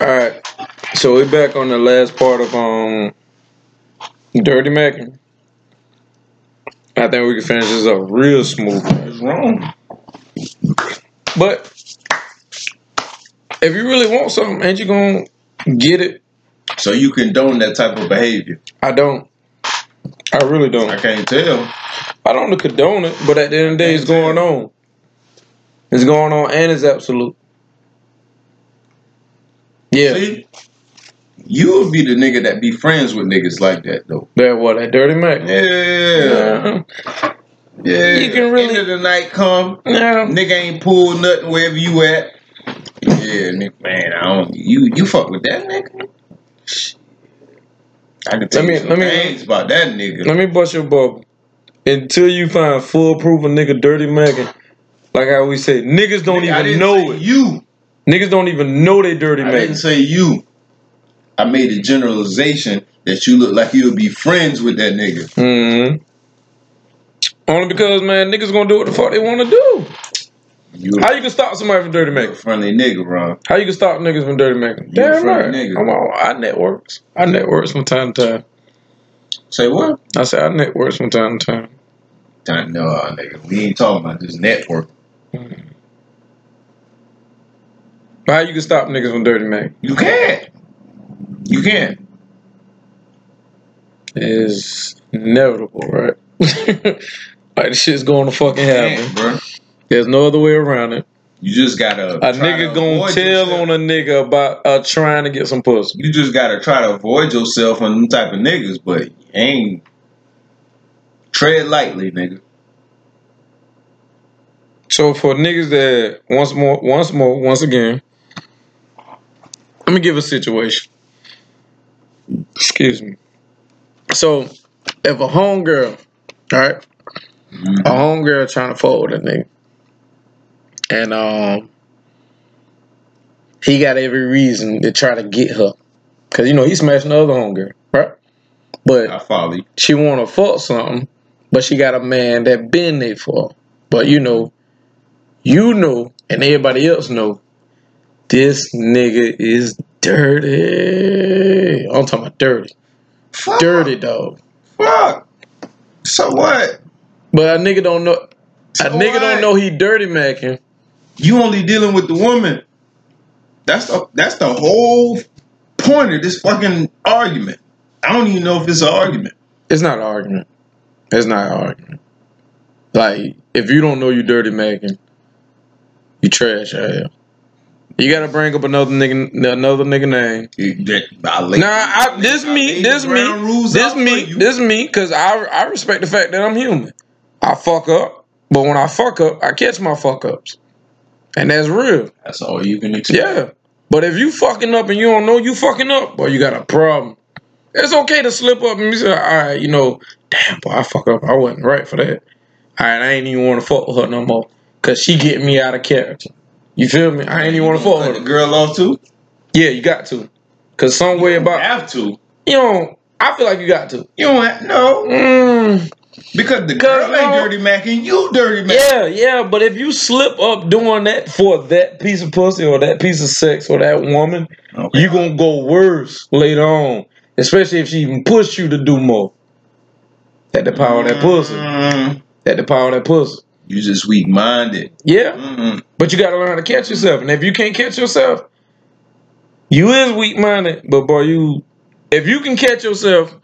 All right. So we're back on the last part of um Dirty Mac. I think we can finish this up real smooth. What's wrong? But if you really want something, ain't you gonna get it? So you condone that type of behavior? I don't. I really don't. I can't tell. I don't condone it, but at the end of the day, it's going on. It's going on, and it's absolute. Yeah, See, you would be the nigga that be friends with niggas like that though. that what that Dirty Mac. Yeah, Yeah. yeah. You can really- End of the night come, Yeah. nigga ain't pulled nothing wherever you at. Yeah, nigga, man, I don't. You you fuck with that nigga? I can tell Let me- you some let me- things about that nigga. Let me bust your bubble. Until you find full proof of nigga Dirty Mackin, like I always say, niggas don't Nigga, even know it. You. Niggas don't even know they Dirty I didn't say you. I made a generalization that you look like you'll be friends with that nigga. hmm Only because man, niggas gonna do what the fuck they want to do. You How you can stop somebody from Dirty a Mackin? friendly nigga, bro. How you can stop niggas from Dirty a Damn friendly right. nigga. Come on, I networks. I networks from time to time. Say what? I say I networks from time to time. Time, no, nigga. We ain't talking about this network. But how you can stop niggas from Dirty Mackin? You can't. You can't. Is inevitable, right? like this shit's going to fucking happen. Bro. There's no other way around it. You just gotta. A nigga to gonna tell on a nigga about uh, trying to get some pussy. You just gotta try to avoid yourself on them type of niggas, but ain't. Tread lightly, nigga. So for niggas that once more, once more, once again, let me give a situation. Excuse me. So if a homegirl, all right, a homegirl trying to with a nigga, and um, he got every reason to try to get her, cause you know he's smashing the other homegirl, right? But I follow you. she want to fuck something, but she got a man that been there for her. But you know, you know, and everybody else know, this nigga is dirty. I'm talking about dirty, Fuck. dirty dog. Fuck. So what? But a nigga don't know. So a nigga what? don't know he dirty macking. You only dealing with the woman. That's the that's the whole point of this fucking argument. I don't even know if it's an argument. It's not an argument. It's not an argument. Like if you don't know you dirty macking, you trash hell. You gotta bring up another nigga, another nigga name. You- that- I lay- Nah, I, this I me, this me, this me, this me, cause I I respect the fact that I'm human. I fuck up, but when I fuck up, I catch my fuck ups, and that's real. That's all you can expect. Yeah, but if you fucking up and you don't know you fucking up, boy, you got a problem. It's okay to slip up and be say, all right, you know, damn, boy, I fuck up. I wasn't right for that. All right, I ain't even want to fuck with her no more, cause she getting me out of character. You feel me? I ain't even want to fuck with the girl off too. Yeah, you got to, cause some way about have to. you know, I feel like you got to. You don't have, no Mm, because the girl ain't no- dirty and You dirty macking. yeah, yeah, but if you slip up doing that for that piece of pussy or that piece of sex or that woman, Okay. you gonna go worse later on. Especially if she even pushed you to do more. At the power of that pussy. Mm, At the power of that pussy. you just weak minded. Yeah, Mm, but you gotta learn how to catch yourself. And if you can't catch yourself, you is weak minded. But boy, you if you can catch yourself,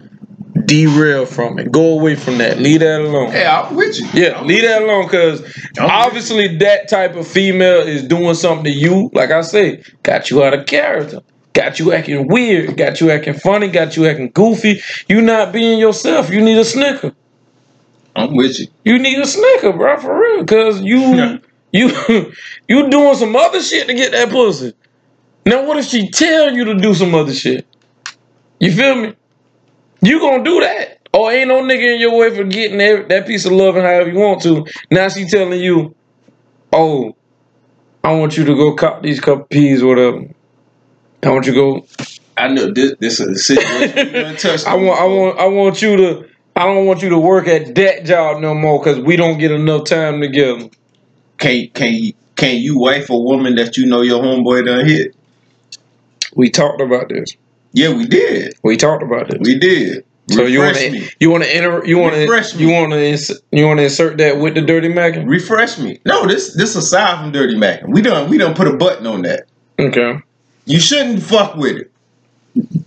derail from it. Go away from that. Leave that alone. hey, I'm with you. Yeah, I'm leave that alone because obviously that type of female is doing something to you. Like I say, got you out of character, got you acting weird, got you acting funny, got you acting goofy. You not being yourself. You need a snicker. I'm with you. You need a snicker, bro, for real. Cause you Yeah. you you doing some other shit to get that pussy. Now what if she tell you to do some other shit? You feel me? You gonna do that. Or ain't no nigga in your way for getting that, that piece of love and however you want to. Now she telling you, oh, I want you to go cop these couple peas or whatever. I want you to go I know this. This is a situation I want I want I want you to I don't want you to work at that job no more because we don't get enough time together. Can can you can you wife a woman that you know your homeboy done hit? We talked about this. Yeah, we did. We talked about this. We did. So you want to you want to enter you want Refresh to me. you want to ins- you want to insert that with the dirty Mac? Refresh me. No, this this aside from Dirty Mac. We done we done put a button on that. Okay. You shouldn't fuck with it.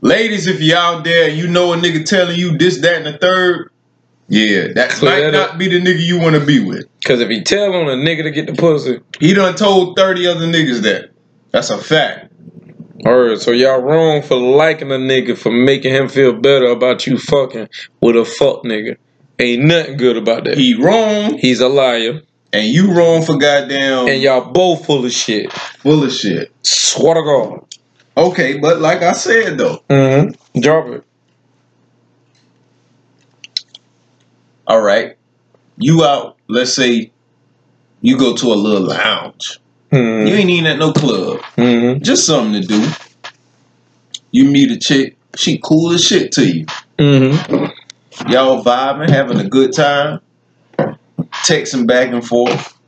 Ladies, if you out there you know a nigga telling you this, that, and the third, yeah, that Clear might not be the nigga you want to be with. Because if he tell on a nigga to get the pussy, He done told 30 other niggas that. That's a fact. Alright, so y'all wrong for liking a nigga for making him feel better about you fucking with a fuck nigga. Ain't nothing good about that. He wrong, He's a liar, and you wrong for goddamn and y'all both full of shit. full of shit. Swear to God. Okay, but like I said though, Mm-hmm. Drop it. All right, you out, let's say you go to a little lounge. You Mm-hmm. ain't even at no club. Mm-hmm. Just something to do. You meet a chick, she cool as shit to you. Mm-hmm. Y'all vibing, having a good time, texting back and forth.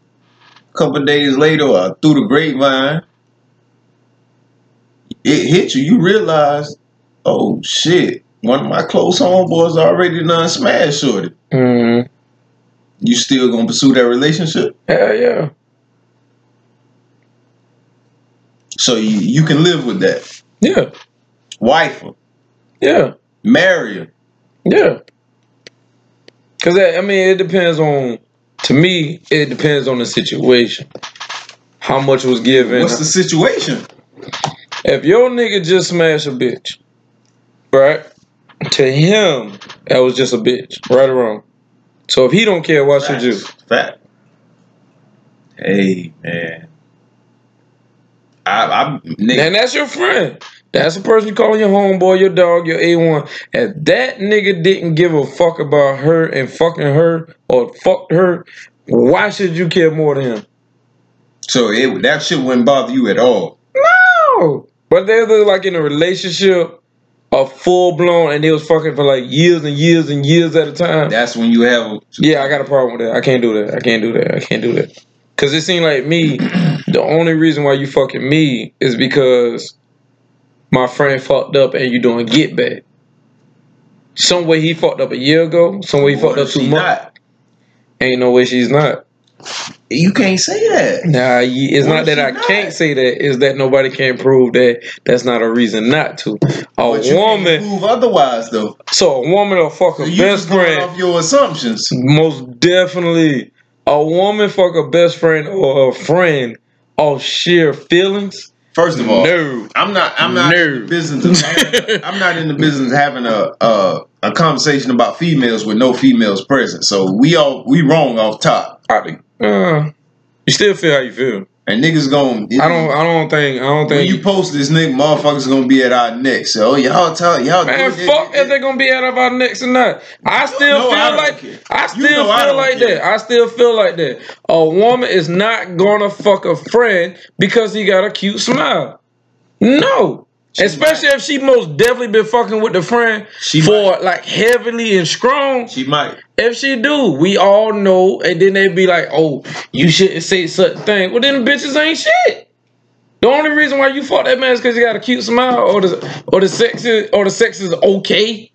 A couple days later, or through the grapevine, it hit you. You realize, oh shit, one of my close homeboys already done smashed shorty. Mm-hmm. You still gonna pursue that relationship? Hell yeah. So you, you can live with that. Yeah. Wife her, Yeah. marry her. Yeah. Cause that, I mean, it depends on. To me, it depends on the situation. How much was given? What's the situation? if your nigga just smashed a bitch, right? To him, that was just a bitch, right or wrong. So if he don't care, why should you? Fact. Hey man. I, I nigga, And that's your friend. That's the person you calling your homeboy, your dog, your A1. If that nigga didn't give a fuck about her and fucking her or fucked her, why should you care more than him? so it, that shit wouldn't bother you at all. No. But they're, like in a relationship, a full blown, and they was fucking for like years and years and years at a time. That's when you have Yeah, I got a problem with that. I can't do that. I can't do that. I can't do that. Cause it seemed like me, the only reason why you fucking me is because my friend fucked up and you doing get back. Some way he fucked up a year ago. Some way he fucked up two months. not? Ain't no way she's not. You can't say that. Nah, it's What not that I not? can't say that. It's that nobody can prove that. That's not a reason not to. A woman. can't prove otherwise though. So a woman will fuck So her you best friend. off your assumptions. Most definitely. A woman fuck a best friend or a friend off sheer feelings. First of all, no. I'm not. I'm not in the business. Having, I'm not in the business having a, a a conversation about females with no females present. So we all we wrong off top, I, uh, you still feel how you feel. and niggas going. I don't. I don't think. I don't think. When you post this, nigga, motherfuckers gonna be at our necks. So oh, y'all tell y'all. Man, fuck if they're gonna be of our necks or not. I still feel I like care. I You still know feel don't like care. that. I still feel like that. A woman is not gonna fuck a friend because he got a cute smile. No. She Especially if she most definitely been fucking with the friend She for like heavily and strong. She might. If she do, we all know, and then they be like, "Oh, you shouldn't say such thing." Well, then the bitches ain't shit. The only reason why you fuck that man is because he got a cute smile, or the or the sex is or the sex is okay.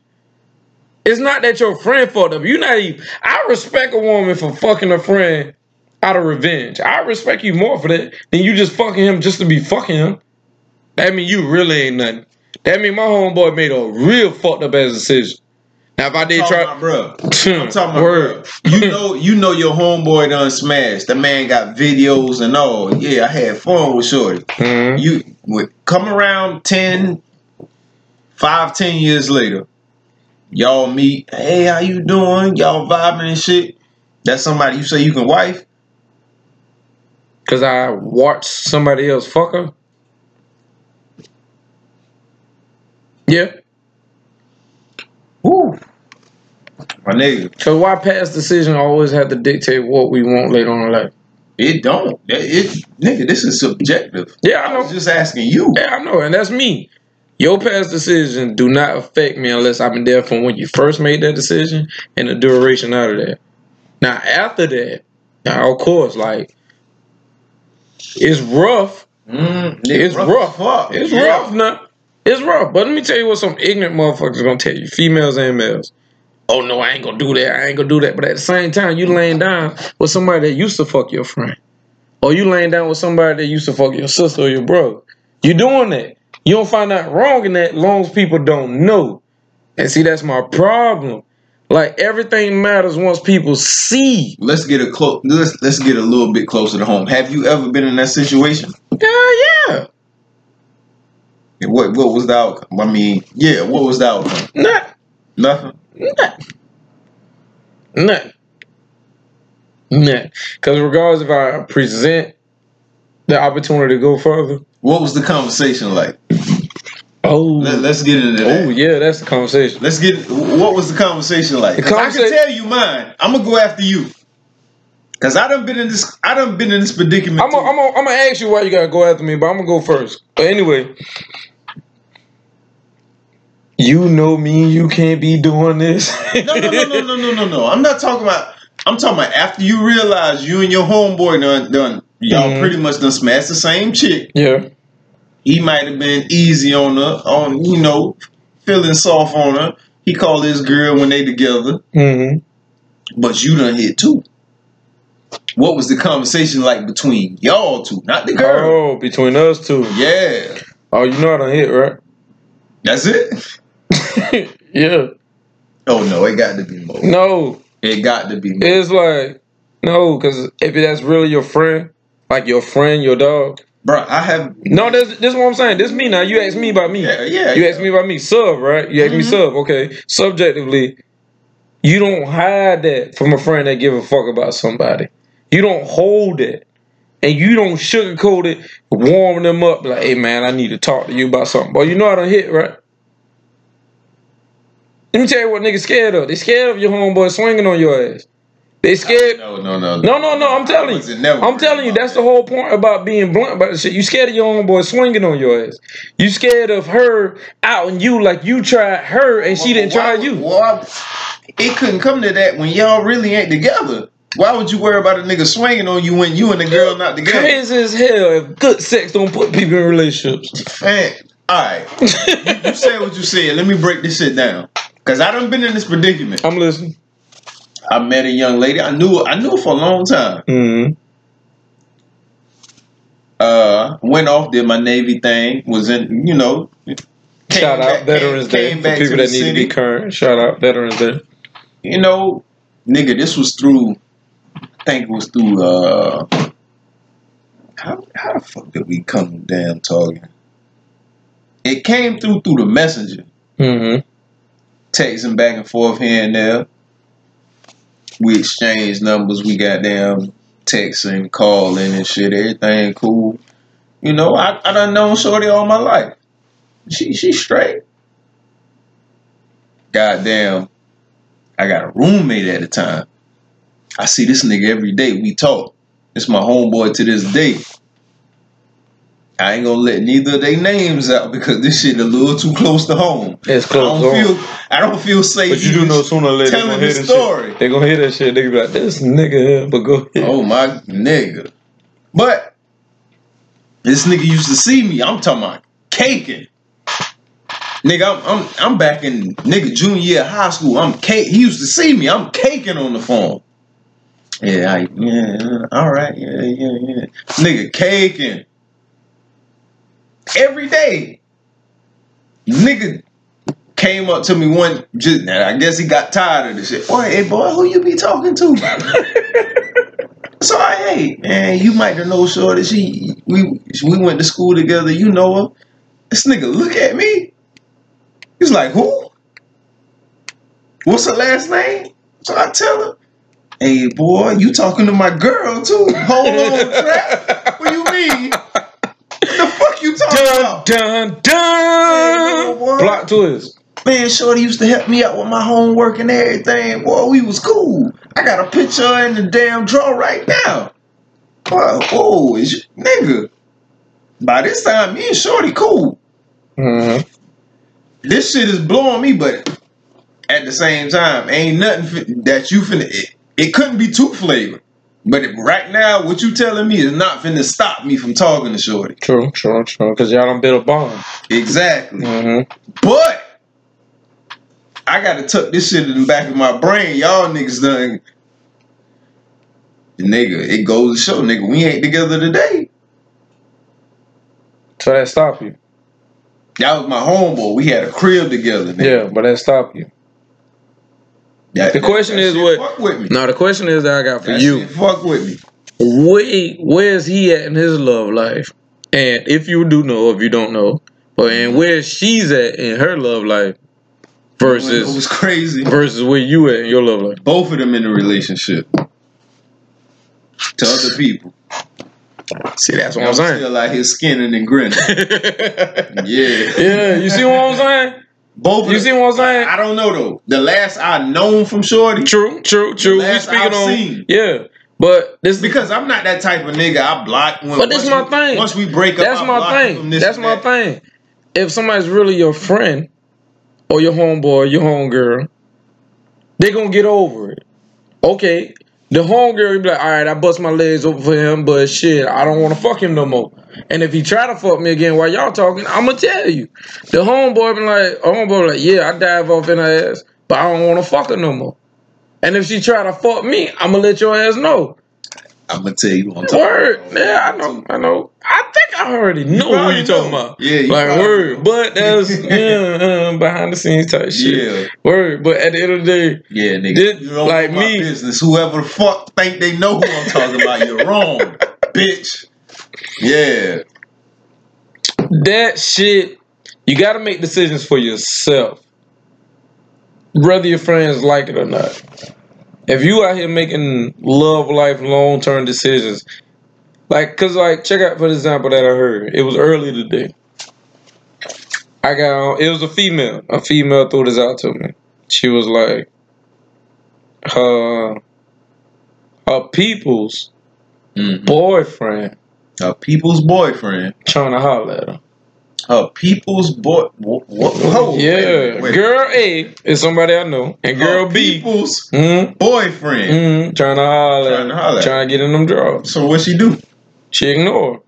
It's not that your friend fucked up. You not even. I respect a woman for fucking a friend out of revenge. I respect you more for that than you just fucking him just to be fucking him. That mean you really ain't nothing. That mean my homeboy made a real fucked up ass decision. Now if I did try, about, bro. I'm talking about, Word. bro. You know, you know your homeboy done smashed. The man got videos and all. Yeah, I had fun with Shorty. Mhm. You would come around 10, 5, 10 years later. Y'all meet. Hey, how you doing? Y'all vibing and shit. That's somebody you say you can wife. Cause I watched somebody else fuck her. Yeah. Woo. My nigga, Cause why past decision always have to dictate what we want later on in life? it don't. It, it nigga, this is subjective. Yeah, I I was know. just asking you. Yeah, I know, and that's me. Your past decisions do not affect me unless I've been there from when you first made that decision and the duration out of that. Now after that, now of course, like it's rough Mm, It's rough. Fuck. It's Yeah. rough now. It's rough. But let me tell you what some ignorant motherfuckers gonna tell you, females and males. Oh no, I ain't gonna do that. I ain't gonna do that. But at the same time, you laying down with somebody that used to fuck your friend. Or you laying down with somebody that used to fuck your sister or your brother. You doing that. You don't find out wrong in that long as people don't know. And see, that's my problem. Like everything matters once people see. Let's get a close. Let's let's get a little bit closer to home. Have you ever been in that situation? Yeah, yeah. And What what was the outcome? I mean, yeah, what was the outcome? Not Nothing. Nothing. Nothing. Nothing. Because regardless if I present the opportunity to go further, What was the conversation like? oh, Let, us get into that. oh yeah, that's the conversation. Let's get. What was the conversation like? The 'Cause I can tell you mine. I'm gonna go after you. Cause I done been in this. I done been in this predicament. I'm gonna I'm I'm ask you why you gotta go after me, but I'm gonna go first. But anyway, you know me. You can't be doing this. no, no, no, no, no, no, no, no. I'm not talking about. I'm talking about after you realize you and your homeboy done done. Y'all Mhm. pretty much done smashed the same chick. Yeah. He might have been easy on her, on you know, feeling soft on her. He called his girl when they together, Mm-hmm. but you done hit too. What was the conversation like between y'all two, not the girl? Oh, between us two. Yeah, Oh, you know I done hit, right? that's it. yeah. Oh no, it got to be more. No. It got to be more. It's like no, because if that's really your friend, like your friend, your dog. Bro, I have. No, this this is what I'm saying. This me now. You ask me about me. Yeah, yeah. You ask me about me. Sub, right? You ask me Mhm. sub. Okay. Subjectively, you don't hide that from a friend that give a fuck about somebody. You don't hold it. And you don't sugarcoat it, warm them up like, hey man, I need to talk to you about something. But you know I done hit, right? Let me tell you what niggas scared of. They scared of your homeboy swinging on your ass. They scared. No, no, no, No, no, no. I'm telling you. I'm telling you. That's the whole point about being blunt about the shit. You scared of your own boy swinging on your ass. You scared of her outing you like you tried her and she didn't try you. why- it couldn't come to that when y'all really ain't together. Why would you worry about a nigga swinging on you when you and the girl not together? Crazy as hell if good sex don't put people in relationships. Man, all right. You said what you said. Let me break this shit down. Cause I done been in this predicament. I'm listening. I met a young lady. I knew I knew for a long time. Mm-hmm. Uh, went off, did my Navy thing. Was in, you know. Shout out back- Veterans came- Day came for people that need to be current. Shout out Veterans Day. you know, nigga, this was through. Think it was through. uh How how the fuck did we come damn talking? It came through through the messenger, Mm-hmm. texting back and forth here and there. We exchanged numbers. We got damn texting, calling and shit. Everything cool. You know, I I done known Shorty all my life. She she straight. Goddamn. I got a roommate at the time. I see this nigga every day. We talk. It's my homeboy to this day. I ain't gonna let neither of their names out because this shit a little too close to home. It's close. I don't on. feel I don't feel safe. But you do even know sooner or later they're telling gonna hear the this story. shit. They're gonna hear that shit. They gonna be like, this nigga here, but go ahead. Oh my nigga. But this nigga used to see me. I'm talking about caking. Nigga, I'm I'm I'm back in nigga junior year of high school. I'm cake. He used to see me. I'm caking on the phone. Yeah, I, yeah, all right, yeah, yeah, yeah. Nigga caking every day. Nigga came up to me one. Just, I guess he got tired of this shit. Boy, hey boy, who you be talking to? So I, hey man, you might have know Shorty. She we we went to school together. You know her. This nigga look at me. He's like, who? What's her last name? So I tell her, hey boy, you talking to my girl too? Hold on, trap. What you mean? the fuck you talking Dun about? dun Hey, dun. boy. Plot twist. Man, Shorty used to help me out with my homework and everything. Boy, we was cool. I got a picture in the damn drawer right now. Boy, whoa, is you, nigga. By this time, me and Shorty cool. Mm-hmm. This shit is blowing me, but at the same time, ain't nothing that you finna. It, it couldn't be too flavored. But right now, what you telling me is not finna stop me from talking to Shorty. True, true, true. Because y'all don't build a bond. Exactly. Mm-hmm. But I gotta tuck this shit in the back of my brain. Y'all niggas done. Nigga, it goes to show, nigga, we ain't together today. So that stop you. That was my homeboy. We had a crib together. Nigga. Yeah, but that stop you. That- The question that is shit what- Fuck with me. Now the question is that I got for That you. fuck with me. Where where's he at in his love life? And if you do know, if you don't know, but and where she's at in her love life versus it was crazy. versus where you at in your love life. Both of them in a relationship. To other people. See, that's what I'm I'm saying. still out here skinning and grinning. yeah, Yeah. you see what I'm saying? Both of You see what I'm saying? I, I don't know though. The last I known from Shorty, True, true, true. We speaking I've on seen. yeah, but this because I'm not that type of nigga. I block when. But this my we- thing. Once we break up, That's I my block you from thing. That's my that. thing. If somebody's really your friend or your homeboy, your homegirl, they gonna get over it. Okay. The homegirl be like, all right, I bust my legs open for him, but shit, I don't want to fuck him no more. And if he try to fuck me again while y'all talking, I'ma tell you. The homeboy be like, homeboy like, yeah, I dive off in her ass, but I don't want to fuck her no more. And if she try to fuck me, I'ma let your ass know. I'm gonna tell you on top. Word. Yeah, I know. I know. I think I already know who probably you talking know. about. Yeah, you like word. know. But that's yeah, uh, behind the scenes type shit. Yeah, Word. But at the end of the day, yeah, nigga. Did- you don't like my me- business. Whoever the fuck think they know who I'm talking about, you're wrong, bitch. Yeah, that shit, you got to make decisions for yourself, whether your friends like it or not. If you out here making love life long term decisions, like, cause like, check out for the example that I heard. It was early today. I got it was a female. A female threw this out to me. She was like, her, her people's Mhm. boyfriend a people's boyfriend. trying to holler at her. A people's boy. What? what hold, yeah, wait girl A is somebody I know, and girl A B, people's mm, boyfriend. mm, trying to holler, Trying to holler trying to get in them draws. So what she do? She ignore.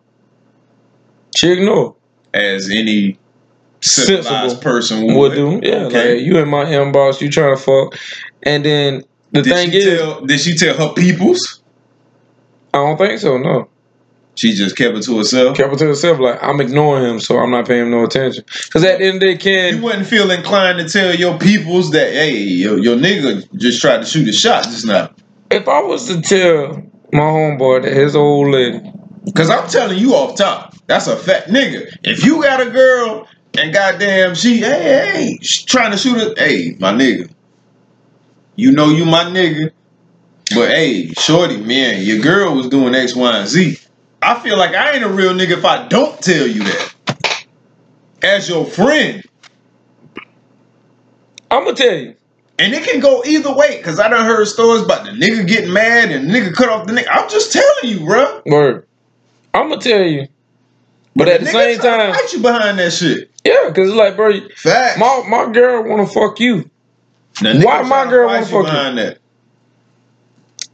She ignore. As any civilized Sensible person would, Would do, yeah. Okay. Like you in my inbox, you trying to fuck, and then the Did thing is, tell? Did she tell her peoples? I don't think so. No, She just kept it to herself. kept it to herself. Like I'm ignoring him, so I'm not paying him no attention. Because at the end of the day, You wouldn't feel inclined to tell your peoples that, hey, your, your nigga just tried to shoot a shot just now. if I was to tell my homeboy that his old lady, Cause I'm telling you off top, that's a fact, nigga. If you got a girl and goddamn she, hey, hey, she trying to shoot a, hey, my nigga, you know you my nigga, but hey, shorty, man, your girl was doing X, Y, and Z. I feel like I ain't a real nigga if I don't tell you that. As your friend. I'm gonna tell you. And it can go either way, because I done heard stories about the nigga getting mad and the nigga cut off the nigga. I'm just telling you, bro. Word. I'm gonna tell you. But at the Nigga same time, fight you behind that shit. yeah, because it's like, bro, Fact. my my girl wanna fuck you, Why my girl wanna fuck you? behind that?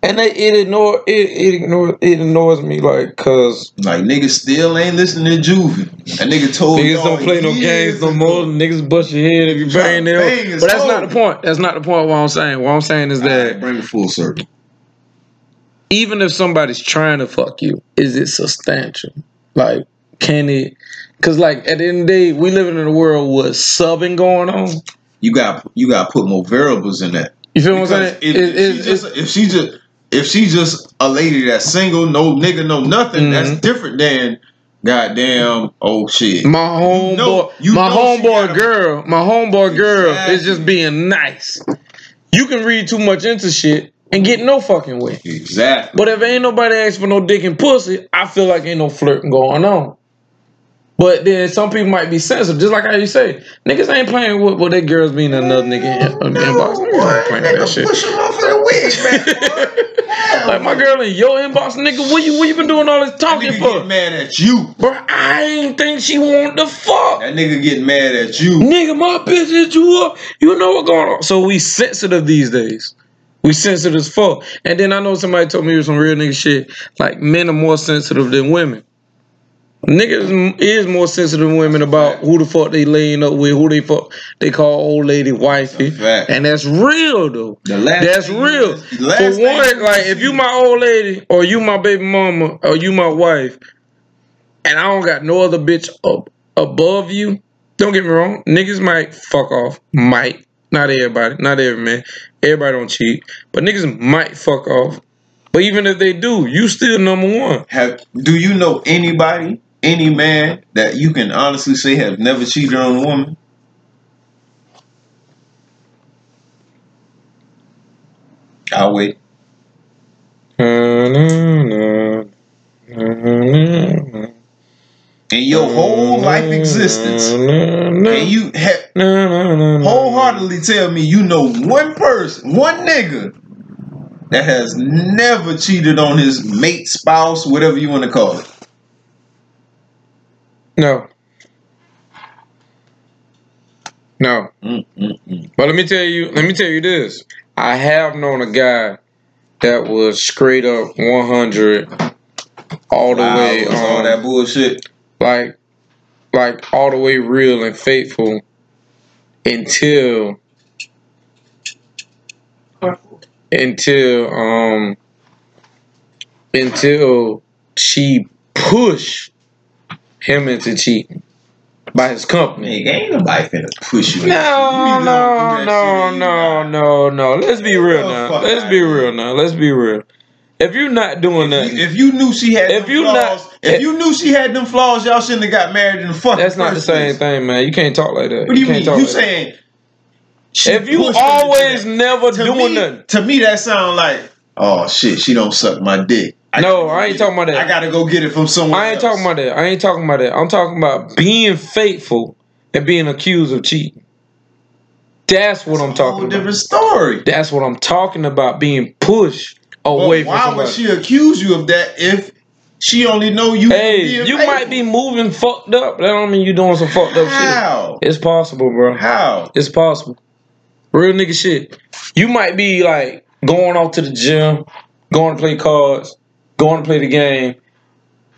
And they it ignore it it ignore it ignores me like, cause Like niggas still ain't listening to Juvie. That nigga told niggas don't play no games no more. Niggas bust your head if you bang them. But that's not the point. That's not the point. What I'm saying. What I'm saying is that Alright, bring it full circle. even if somebody's trying to fuck you, is it substantial? Like, can it? Because like at the end of the day, we living in a world with subbing going on. You got you got to put more variables in that. You feel what I'm saying? if, It- if, she just, if she just if she just a lady that's single, no nigga, no nothing, Mhm. that's different than goddamn oh shit. My homeboy, know- you my homeboy girl, my homeboy girl is just being nice. You can read too much into shit and get no fucking way. Exactly. But if ain't nobody asking for no dick and pussy, I feel like ain't no flirting going on. But then some people might be sensitive, just like how you say, niggas ain't playing with, with their girls being another nigga in, in the inbox. Niggas ain't playing with that shit. Push him off of the wig, man. like my girl in your inbox, nigga, what you what you been doing all this That talking nigga for? get mad at you. Bro, I ain't think she want the fuck. That nigga get mad at you. Nigga, my bitch hit you up. You know what going on. So we sensitive these days. We sensitive as fuck. And then I know somebody told me was some real nigga shit. Like men are more sensitive than women. Niggas is more sensitive than women about who the fuck they laying up with, who they fuck they call old lady wifey. That's. And that's real though. The last That's real. you- the last For one, like if you my old lady or you my baby mama or you my wife, and I don't got no other bitch up above you, don't get me wrong, niggas might fuck off. Might. Not everybody. Not every man. Everybody don't cheat. But niggas might fuck off. But even if they do, you still number one. Have do you know anybody, any man that you can honestly say have never cheated on a woman? I'll wait. In your whole life existence, and you have wholeheartedly tell me you know one person, one nigga that has never cheated on his mate, spouse, whatever you want to call it. No. No. Mm-mm-mm. But let me tell you, let me tell you this. I have known a guy that was straight up 100 all the Wow, way was all um, that bullshit. like like all the way real and faithful until until um until she pushed him into cheating by his company. Nigga, ain't nobody finna push you. No, You no, either gonna do that no, shit or you no, no, no. Let's be real now. Let's be real now. Let's be real. If you're not doing you, if you knew she had If them you flaws, not- if you knew she had them flaws, y'all shouldn't have got married in the fucking that's not the same thing, man. You can't talk like that. What do you mean? You saying If you pushed him to always never doing me, nothing, to me that sound like oh shit, she don't suck my dick. I No, I ain't talking about that. I gotta go get it from someone. I ain't else. talking about that. I ain't talking about that. I'm talking about being faithful and being accused of cheating. That's what I'm a whole talking different story. That's what I'm talking about. Being pushed away But from why somebody. would she accuse you of that if she only know you? Hey, you faithful? might be moving fucked up. That don't mean you doing some fucked up shit. How? It's possible, bro. How? It's possible. Real nigga shit. You might be like going off to the gym, going to play cards, going to play the game,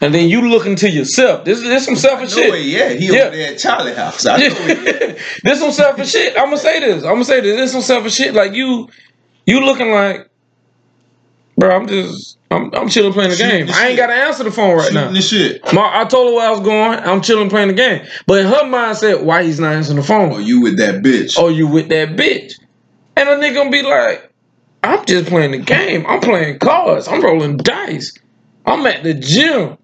and then you looking to yourself. This, this some selfish shit. it, yeah, he Yeah. over there at Charlie House. I it. this some selfish shit. I'm gonna say this. I'm gonna say this. This some selfish shit. Like you, you looking like, bro. I'm just, I'm, I'm chilling playing the Shooting game. the I ain't gotta answer the phone right Shooting now. the shit. My, I told her where I was going. I'm chilling playing the game. But in her mindset, why he's not answering the phone? Oh, you with that bitch? oh, you with that bitch. And a nigga gonna be like, I'm just playing the game. I'm playing cards. I'm rolling dice. I'm at the gym.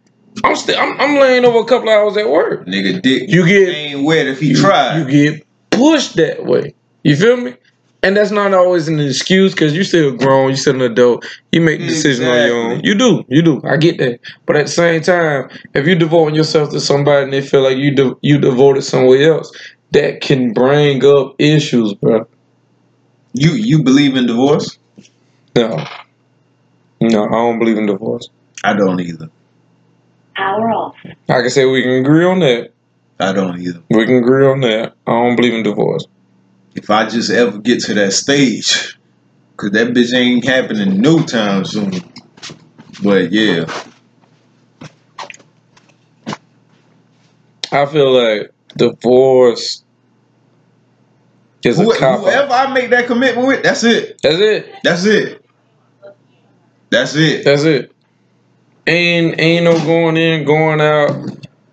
I'm still I'm, I'm laying over a couple hours at work. Nigga, dick. You get ain't wet if he you, tried. you get pushed that way. You feel me? And that's not always an excuse because you're still grown, you still an adult. You make the decision on your own. You do, you do. I get that. But at the same time, if you devoting yourself to somebody and they feel like you de- you devoted somewhere else, that can bring up issues, bro. You you believe in divorce? No. No, I don't believe in divorce. I don't either. Power off. Like I said, we can agree on that. I don't either. We can agree on that. I don't believe in divorce. If I just ever get to that stage, cause that bitch ain't happening no time soon. But yeah, I feel like divorce is Who- a cop. whoever I make that commitment with, that's it. That's it. That's it. That's it. That's it. Ain't ain't no going in, going out.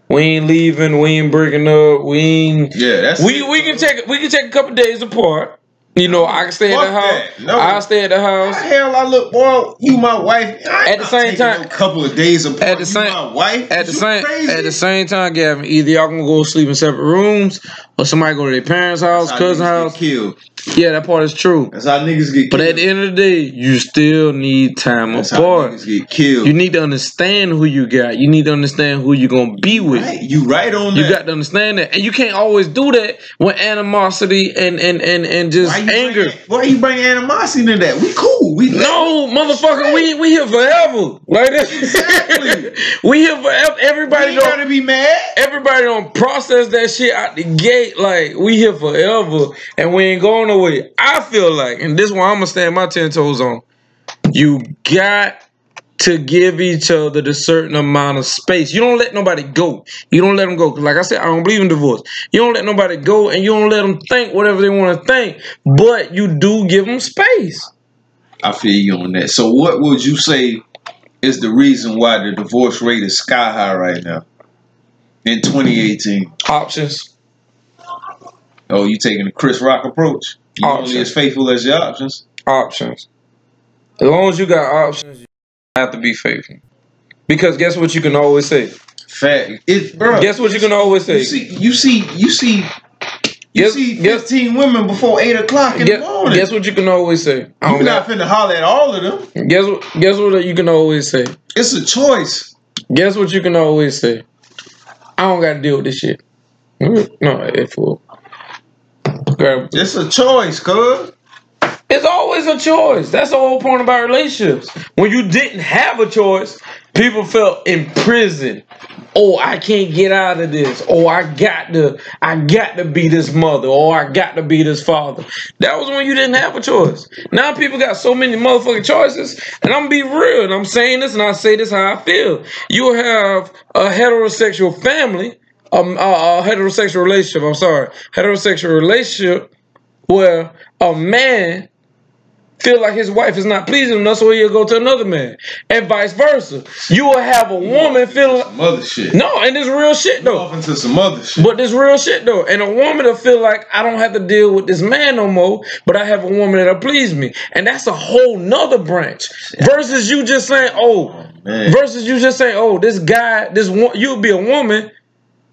We ain't leaving. We ain't breaking up. We ain't. Yeah, that's We it. we can take we can take a couple days apart. You know, I can stay at the house. that. No. I stay at the house. hell I look, boy? You my wife. I ain't At the same time- no couple of days apart. at the you same- my wife. At the You same crazy? at the same time, Gavin, either y'all gonna go sleep in separate rooms, or somebody go to their parents' house, That's cousin house. Get killed. Yeah, that part is true. That's how niggas get killed. But at the end of the day, you still need time That's how apart. niggas get killed. You need to understand who you got. You need to understand who you're gonna be with. right. You right on You that. You got to understand that, and you can't always do that with animosity and and and and just why anger. Bring, why you bring animosity to that? We cool. We No, motherfucker, we we here forever. Like that. Exactly. we here forever. We Everybody ain't don't. gotta be mad. Everybody don't process that shit out the gate. Like we here forever, and we ain't going way I feel like, and this one I'm gonna stand my ten toes on. You got to give each other the certain amount of space. You don't let nobody go. You don't let them go. Like I said, I don't believe in divorce. You don't let nobody go, and you don't let them think whatever they want to think. But you do give them space. I feel you on that. So, what would you say is the reason why the divorce rate is sky high right now in 2018? Options. Oh, you taking the Chris Rock approach? You only as faithful as your options. Options. As long as you got options, you have to be faithful. Because guess what you can always say? Fact, it, bro. Guess what you can always say? You see, you see, you see, you Guess- see guess- 15 women before 8 o'clock in Guess, the morning. guess what you can always say? I You're don't got, finna holler at all of them. guess what? Guess what you can always say? It's a choice. Guess what you can always say? I don't got to deal with this shit. Mm, No, it fool. It's a choice, cuz. It's always a choice. That's the whole point about relationships. When you didn't have a choice, people felt imprisoned. Oh, I can't get out of this. Oh, I got to, I got to be this mother. Or I got to be this father. That was when you didn't have a choice. Now people got so many motherfucking choices. And I'm be real. And I'm saying this, and I say this how I feel. You have a heterosexual family, um, a, a heterosexual relationship. I'm sorry, heterosexual relationship where a man feel like his wife is not pleasing him, that's so he'll go to another man, and vice versa. You will have a woman feel like, Mother shit. no, and this real shit though. Off into some other shit. But this real shit though, and a woman to feel like I don't have to deal with this man no more, but I have a woman that'll please me, and that's a whole nother branch. Versus you just saying, oh, Man. versus you just saying, oh, this guy, this one, you'll be a woman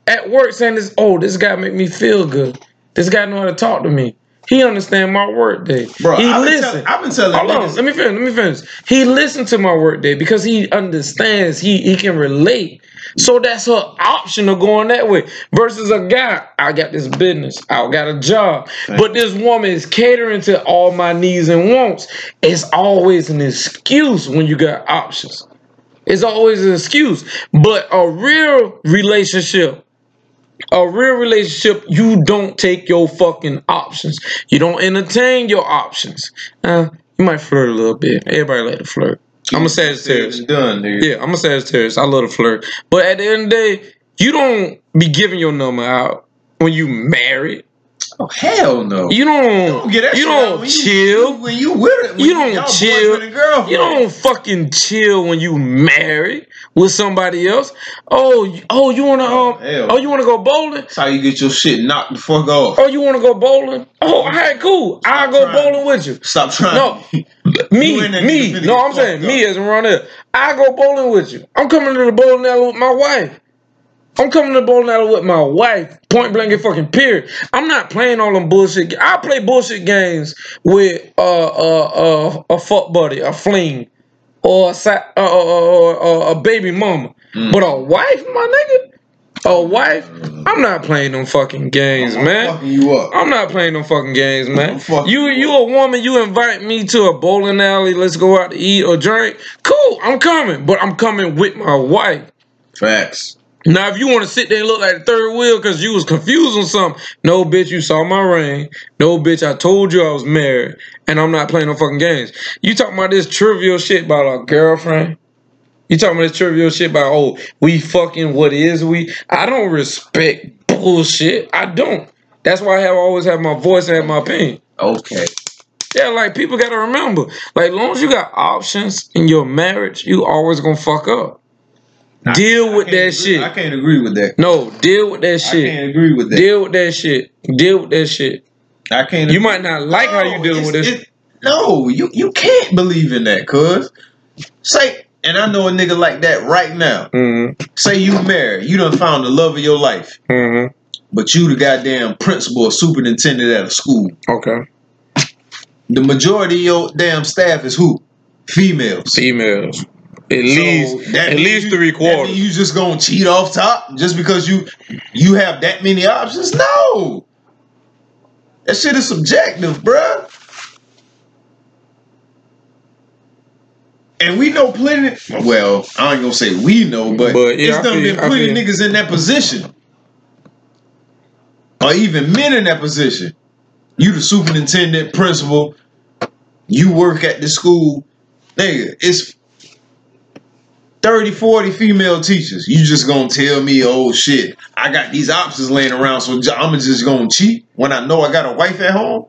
at work saying this, oh, this guy make me feel good. This guy know how to talk to me. He understand my work day. Bro, he I've been listen. tell- I've been telling Hold on, let me finish. Let me finish. He listened to my work day because he understands. He he can relate. So that's her option of going that way. Versus a guy, I got this business, I got a job, but this woman is catering to all my needs and wants. It's always an excuse when you got options. It's always an excuse. But a real relationship, a real relationship, you don't take your fucking options. You don't entertain your options. Uh, you might flirt a little bit. Everybody like to flirt. I'm a Sagittarius. It's done, dude. Yeah, I'm a Sagittarius. I love to flirt. But at the end of the day, you don't be giving your number out when you married. Oh hell no. You don't. You don't get that you don't when chill. You, when you with it. You don't chill. boyfriend and girlfriend. You don't fucking chill when you married with somebody else. Oh, you- oh, you wanna um, hell. oh, you wanna go bowling? That's how you get your shit knocked the fuck off. Oh, you wanna go bowling? Oh, all right, cool. I'll go trying. bowling with you. Stop trying. No, me, You and that me. No, I'm saying fucked me as a runner. I go bowling with you. I'm coming to the bowling alley with my wife. I'm coming to the bowling alley with my wife. Point blank and fucking period. I'm not playing all them bullshit. I play bullshit games with uh uh uh a fuck buddy, a fling, or a sa- uh, uh, uh, uh, a baby mama. Mm. But a wife, my nigga, a wife. I'm not playing them fucking games, I'm man. fucking you up. I'm not playing no fucking games, man. You you a woman, you invite me to a bowling alley, let's go out to eat or drink. Cool, I'm coming, but I'm coming with my wife. Facts. Now, if you want to sit there and look like the third wheel because you was confused on something, no, bitch, you saw my ring. No, bitch, I told you I was married, and I'm not playing no fucking games. You talking about this trivial shit about a girlfriend? You talking about this trivial shit about oh we fucking what is we? I don't respect bullshit. I don't. That's why I have always have my voice and have my opinion. Okay. Yeah, like people gotta remember, like long as you got options in your marriage, you always gonna fuck up. Deal I with that agree- shit. I can't agree with that. No, deal with that shit. I can't agree with that. Deal with that shit. Deal with that shit. I can't. You agree. might not like how you dealing with this. no, you you can't believe in that, cuz. Say, and I know a nigga like that right now. Mm-hmm. Say you married, you done found the love of your life, Mm-hmm. but you the goddamn principal or superintendent at a school. Okay. The majority of your damn staff is who? Females. Females. At least that at least you- three quarters. you just gonna cheat off top just because you you have that many options? No. That shit is subjective, bruh. And we know plenty. Well, I ain't gonna say we know, but, But, yeah, it's done feel been plenty niggas in that position, or even men in that position. You the superintendent, principal. You work at the school. Nigga, it's 30, 40 female teachers. You just gonna tell me, oh shit, I got these options laying around, so I'm just gonna cheat when I know I got a wife at home?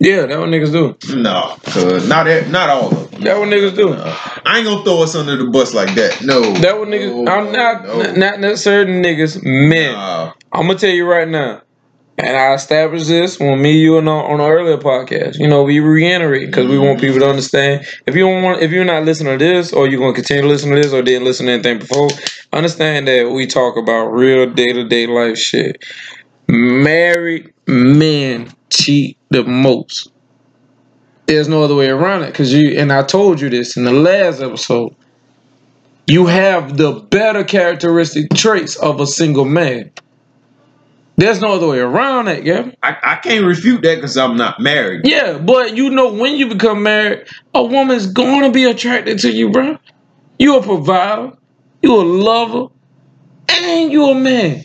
Yeah, that what niggas do. No, cause not e- not all of them. That what niggas do. I ain't gonna throw us under the bus like that. No. That what niggas. No, I'm not no. not necessarily niggas. Men. Nah. I'm gonna tell you right now, and I established this when me and you on on an earlier podcast. You know, we reiterate because we want people to understand. If you don't want, if you're not listening to this, or you're gonna continue to listen to this, or didn't listen to anything before, understand that we talk about real day to day life shit. Married men cheat the most. There's no other way around it, cause you and I told you this in the last episode. You have the better characteristic traits of a single man. There's no other way around it, Gavin. I, I can't refute that because I'm not married. Yeah, but you know when you become married, a woman's gonna be attracted to you, bro. You a provider, you a lover, and you a man.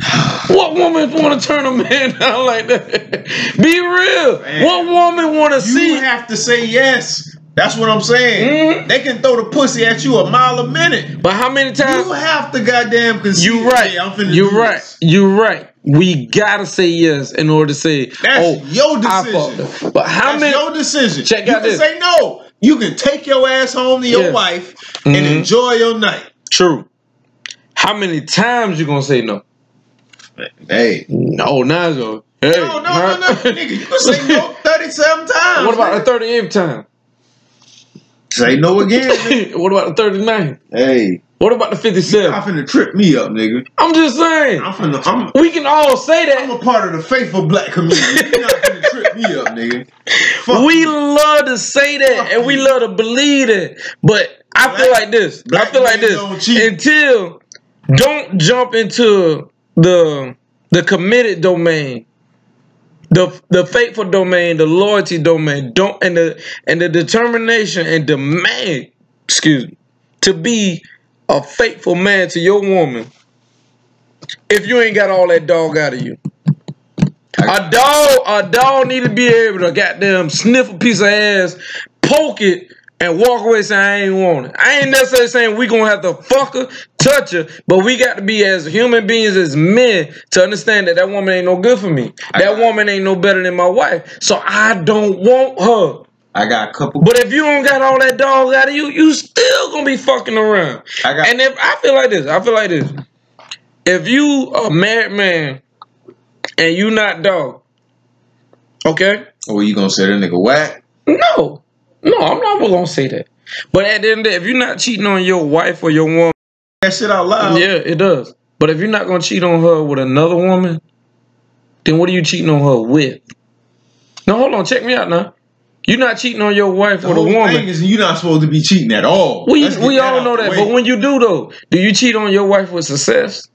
What woman want to turn a man down like that? Be real. Man. What woman want to see? You have to say yes. That's what I'm saying. Mhm. They can throw the pussy at you a mile a minute. but how many times? You have to goddamn concede. You right. "Hey, I'm finna You right. this." You right. We gotta say yes in order to say, That's oh, your decision. But how That's many? your decision. Check out. you out can this. say no. You can take your ass home to your Yeah. wife and Mhm. enjoy your night. True. How many times you gonna say no? Hey. No, Nazo. Hey, No, no, no, no, nigga. You can say no 37 times. What about nigga. the 38th time? Say no again, what about the 39? Hey. What about the You 57th? not finna trip me up, nigga. I'm just saying. I'm finna, I'm, We can all say that. I'm a part of the faithful black community. You're not finna trip me up, nigga. Fuck We you. love to say that Fuck and we you. love to believe it. But I feel like this. I feel like this. Until don't jump into the the committed domain. The the faithful domain, the loyalty domain, don't and the and the determination and demand, excuse me, to be a faithful man to your woman. If you ain't got all that dog out of you. A dog, a dog need to be able to goddamn sniff a piece of ass, poke it, and walk away saying I ain't want it. I ain't necessarily saying we gonna have to fuck her, touch her, but we got to be as human beings, as men, to understand that that woman ain't no good for me. That woman ain't no better than my wife. So I don't want her. I got a couple. But if you don't got all that dog out of you, you still gonna be fucking around. I got. And if I feel like this, I feel like this. If you a married man and you not dog, okay? oh, you gonna say that nigga whack? No, no, I'm not gonna say that. But at the end of the day, if you're not cheating on your wife or your woman, That shit out loud. yeah, it does. But if you're not gonna cheat on her with another woman, then what are you cheating on her with? No, hold on, check me out now. You're not cheating on your wife The with a woman. is you're not supposed to be cheating at all. We Let's we all know that, way. but when you do though, do you cheat on your wife with success?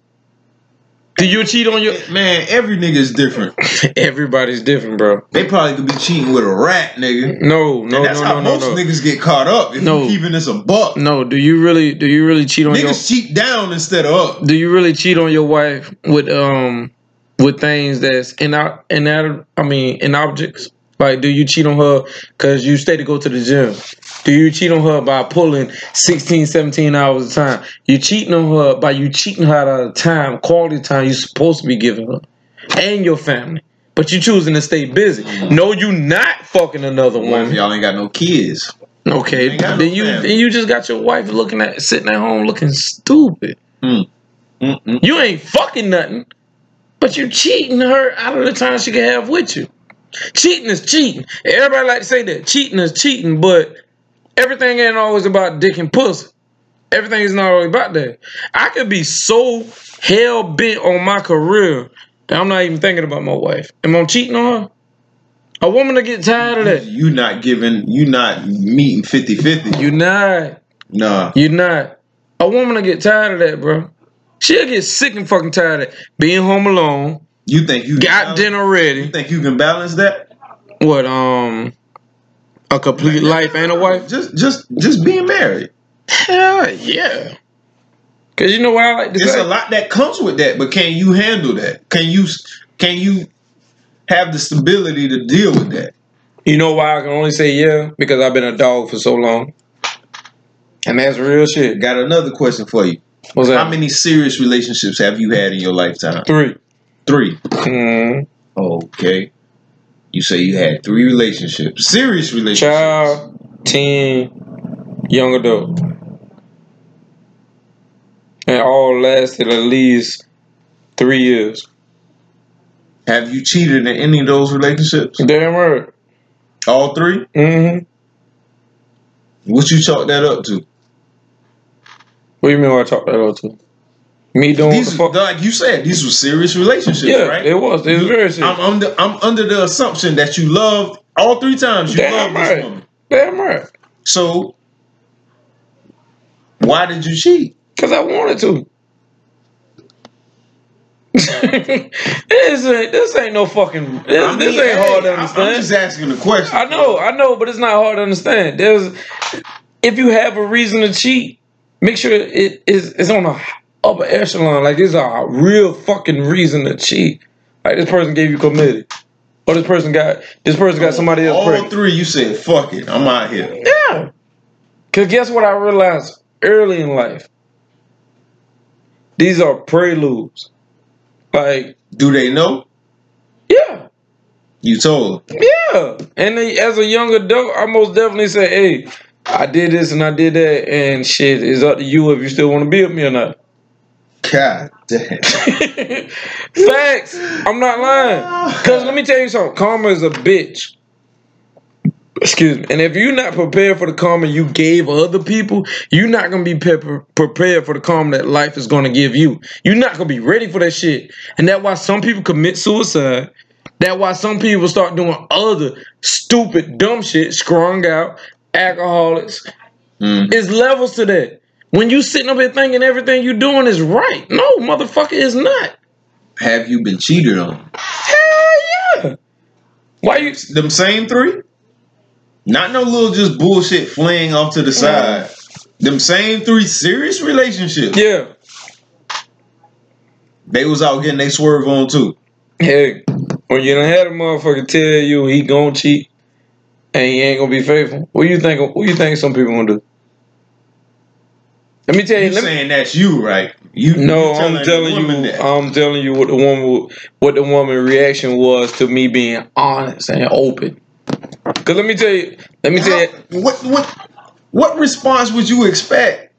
Do you cheat on your? man, every nigga is different. Everybody's different, bro. They probably could be cheating with a rat, nigga. No, no, and that's no, how no, most no. niggas get caught up. If No. keeping this a buck, No, do you really? Do you really cheat on your? niggas cheat down instead of up. Do you really cheat on your wife with um with things that's in out in that I mean in objects? Like, do you cheat on her because you stay to go to the gym? Do you cheat on her by pulling 16, 17 hours of time? You cheating on her by you cheating her out of time, quality time you're supposed to be giving her and your family. But you choosing to stay busy. No, you not fucking another woman. y'all ain't got no kids? Okay, got no then you family. then you just got your wife looking at sitting at home looking stupid. Hmm. Mm-mm. You ain't fucking nothing, but you cheating her out of the time she can have with you. Cheating is cheating. Everybody like to say that cheating is cheating, but everything ain't always about dick and pussy. Everything is not always about that. I could be so hell bent on my career that I'm not even thinking about my wife. Am I cheating on her? A woman to get tired of that. You not giving, you not meeting 50-50. You not. Nah. You not. A woman to get tired of that, bro. She'll get sick and fucking tired of being home alone, You think you got dinner ready. You think you can balance that? What, um, a complete life and a wife? Just, just, just being married. Hell yeah. Cause you know what I like to There's say? a lot that comes with that, but can you handle that? Can you, can you have the stability to deal with that. You know why I can only say yeah? Because I've been a dog for so long. And that's real shit. Got another question for you. What's that? How many serious relationships have you had in your lifetime? Three. Three. Mm. Okay. You say you had three relationships. Serious relationships. Child, teen, young adult. And all lasted at least three years. Have you cheated in any of those relationships? Damn right. All three? Mm-hmm. What you chalk that up to? What do you mean I talk that up to? Me doing These, fuck? like you said, these were serious relationships, Yeah, right? it was. It was very serious. I'm under I'm under the assumption that you loved all three times you Damn loved right. this woman. Damn right. So why did you cheat? Because I wanted to. this ain't this ain't no fucking this, I mean, this ain't hard to understand. I'm just asking the question. I know, I know, but it's not hard to understand. There's if you have a reason to cheat, make sure it is it's on a upper echelon. Like there's a real fucking reason to cheat. Like this person gave you committed. Or this person got this person got somebody else All pregnant. three, you said, "Fuck it, I'm out here." Yeah. Cause guess what I realized early in life? These are preludes. Like, Do they know? yeah, You told them. yeah. And then as a young adult, I most definitely say, hey, I did this and I did that, and shit, it's up to you if you still want to be with me or not. God damn. Facts. I'm not lying. Cause let me tell you something. Karma is a bitch. Excuse me. And if you're not prepared for the karma you gave other people, you're not gonna be pepper, prepared for the karma that life is gonna give you. You're not gonna be ready for that shit. And that's why some people commit suicide. That's why some people start doing other stupid, dumb shit, strung out, alcoholics. Mm. It's levels to that. When you sitting up here thinking everything you doing is right, no, motherfucker, it's not. Have you been cheated on? Hell yeah. Why you? Them same three? Not no little just bullshit fling off to the mm. side. Them same three serious relationships. Yeah. They was out getting they swerve on too. Hey, when you done had a motherfucker tell you he gonna cheat and he ain't gonna be faithful, what you think? What you think some people gonna do? Let me tell you. You Let me, saying that's you, right? You no, I'm telling you. that. I'm telling you what the woman, what the woman reaction was to me being honest and open. Cause let me tell you. Let me tell you. What what what response would you expect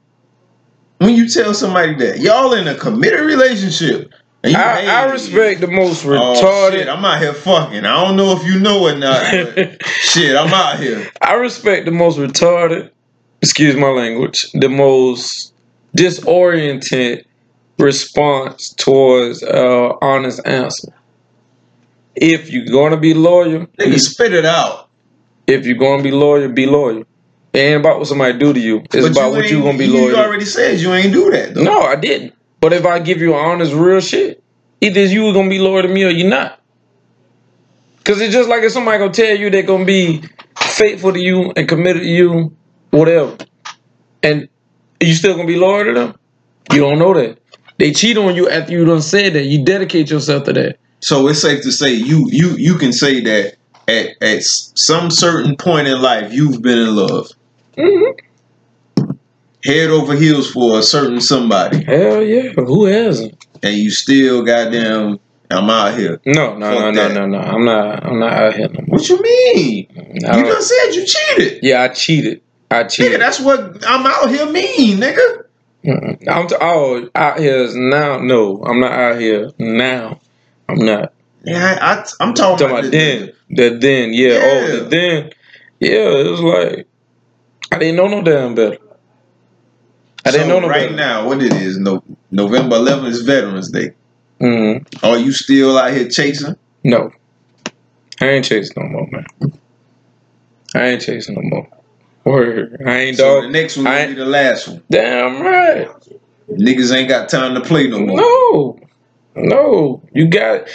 when you tell somebody that y'all in a committed relationship? And you, I, I respect the most Oh, retarded. shit, I'm out here fucking. I don't know if you know or not. Shit, I'm out here. I respect the most retarded, excuse my language, the most disoriented response towards uh honest answer. If you're gonna be loyal, Nigga, spit it out. if you're gonna be loyal, be loyal. It ain't about what somebody do to you. It's But about what you gonna be you loyal. to. already said you ain't do that though. No, I didn't. But if I give you honest, real shit, either you gonna be loyal to me or you're not. Cause it's just like if somebody gonna tell you they're gonna be faithful to you and committed to you, whatever, and you still gonna be loyal to them. You don't know that. They cheat on you after you done said that. You dedicate yourself to that. So it's safe to say you you you can say that at at some certain point in life you've been in love, Mm-hmm. head over heels for a certain somebody, Hell yeah. Who hasn't? and you still goddamn I'm out here. No, no, Fuck no, no, that. no, no. I'm not. I'm not out here no more. What you mean? You don't- just said you cheated. yeah, I cheated. I Nigga, cheated. that's what I'm out here mean, nigga. Mm-mm. I'm t- oh out here is now. No, I'm not out here now. I'm not. Yeah, I, I I'm talking, talking about the- then. That then, yeah. Oh, the then, yeah. It was like I didn't know no damn better. I didn't know no right better. now, what it is, no November 11th is Veterans Day. Mm, Are you still out here chasing? no, I ain't chasing no more, man. I ain't chasing no more. Word, I ain't So dog. the next one will be the last one. Damn right. Niggas ain't got time to play no more. No, no. You got,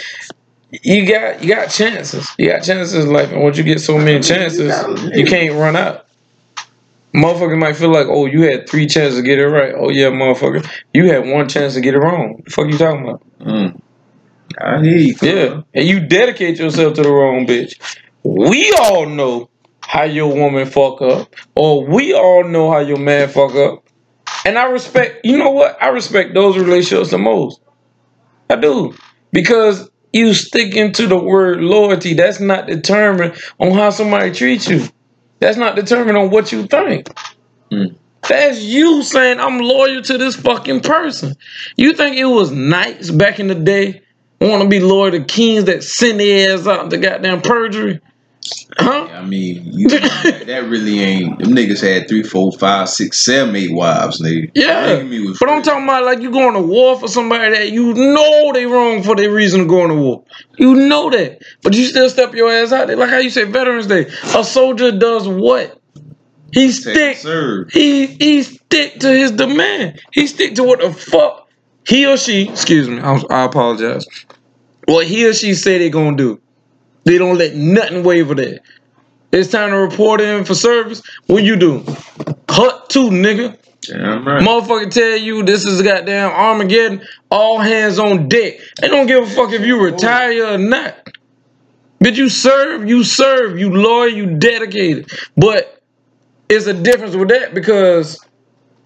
you got, you got chances. You got chances in life, and once you get so many chances, you can't run out. Motherfucker might feel like, oh, you had three chances to get it right. Oh yeah, motherfucker, you had one chance to get it wrong. The fuck you talking about? Mm. I hear you. Yeah, and you dedicate yourself to the wrong bitch. We all know how your woman fuck up, or we all know how your man fuck up. And I respect, you know what? I respect those relationships the most. I do. Because you sticking to the word loyalty. That's not determined on how somebody treats you. That's not determined on what you think. Mm. That's you saying I'm loyal to this fucking person. You think it was nice back in the day? Want to be loyal to kings that send their ass out to goddamn perjury? Huh? I mean, you, that, that really ain't. Them niggas had three, four, five, six, seven, eight wives, nigga. Yeah. Nigga, me was But I'm talking about like you going to war for somebody that you know they wrong for their reason of going to war. You know that. But you still step your ass out there. Like how you say Veterans Day. A soldier does what? He stick he he stick to his demand. He stick to what the fuck he or she, excuse me, I, I apologize. What he or she say they gonna do. They don't let nothing waver there. It's time to report in for service. What you do? Cut two, nigga. Damn right. Motherfucker tell you this is goddamn Armageddon, all hands on deck. They don't give a fuck if you retire or not. Bitch, you serve, you serve, you loyal, you dedicated. But it's a difference with that because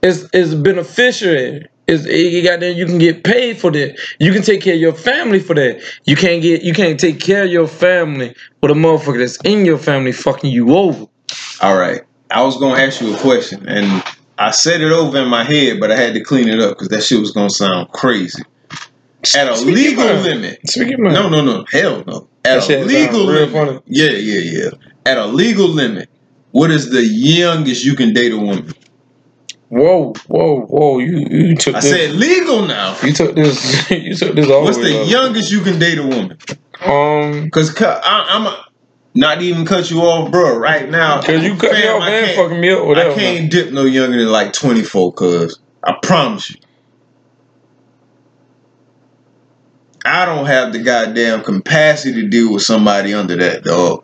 it's it's beneficiary. It's it got that you can get paid for that. You can take care of your family for that. You can't get you can't take care of your family with a motherfucker that's in your family fucking you over. All right. I was gonna ask you a question, and I said it over in my head, but I had to clean it up because that shit was gonna sound crazy. At a Speak your legal mind. limit. Speak your. No, no, no. Hell no. That At a legal limit. Yeah, yeah, yeah. At a legal limit, what is the youngest you can date a woman? Whoa, whoa, whoa! You you took this. I this. said legal now. you took this. you took this all What's the up. youngest you can date a woman? Um, Cause cu- I, I'm a, not even cut you off, bro. Right now, cause you cut me fam, off I and can't- fucking me up. Whatever. I can't dip no younger than like 24, cuz. I promise you. I don't have the goddamn capacity to deal with somebody under that, dog.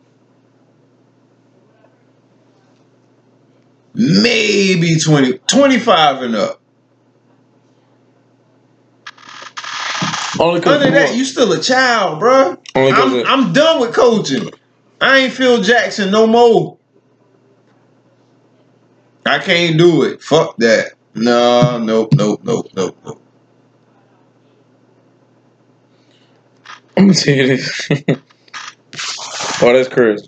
Maybe 20, 25 and up. Only Under that, you still a child, bro. I'm, I'm done with coaching. I ain't Phil Jackson no more. I can't do it. Fuck that. No, nope, nope, nope, nope, nope. I'm gonna tell you this. oh, that's crazy.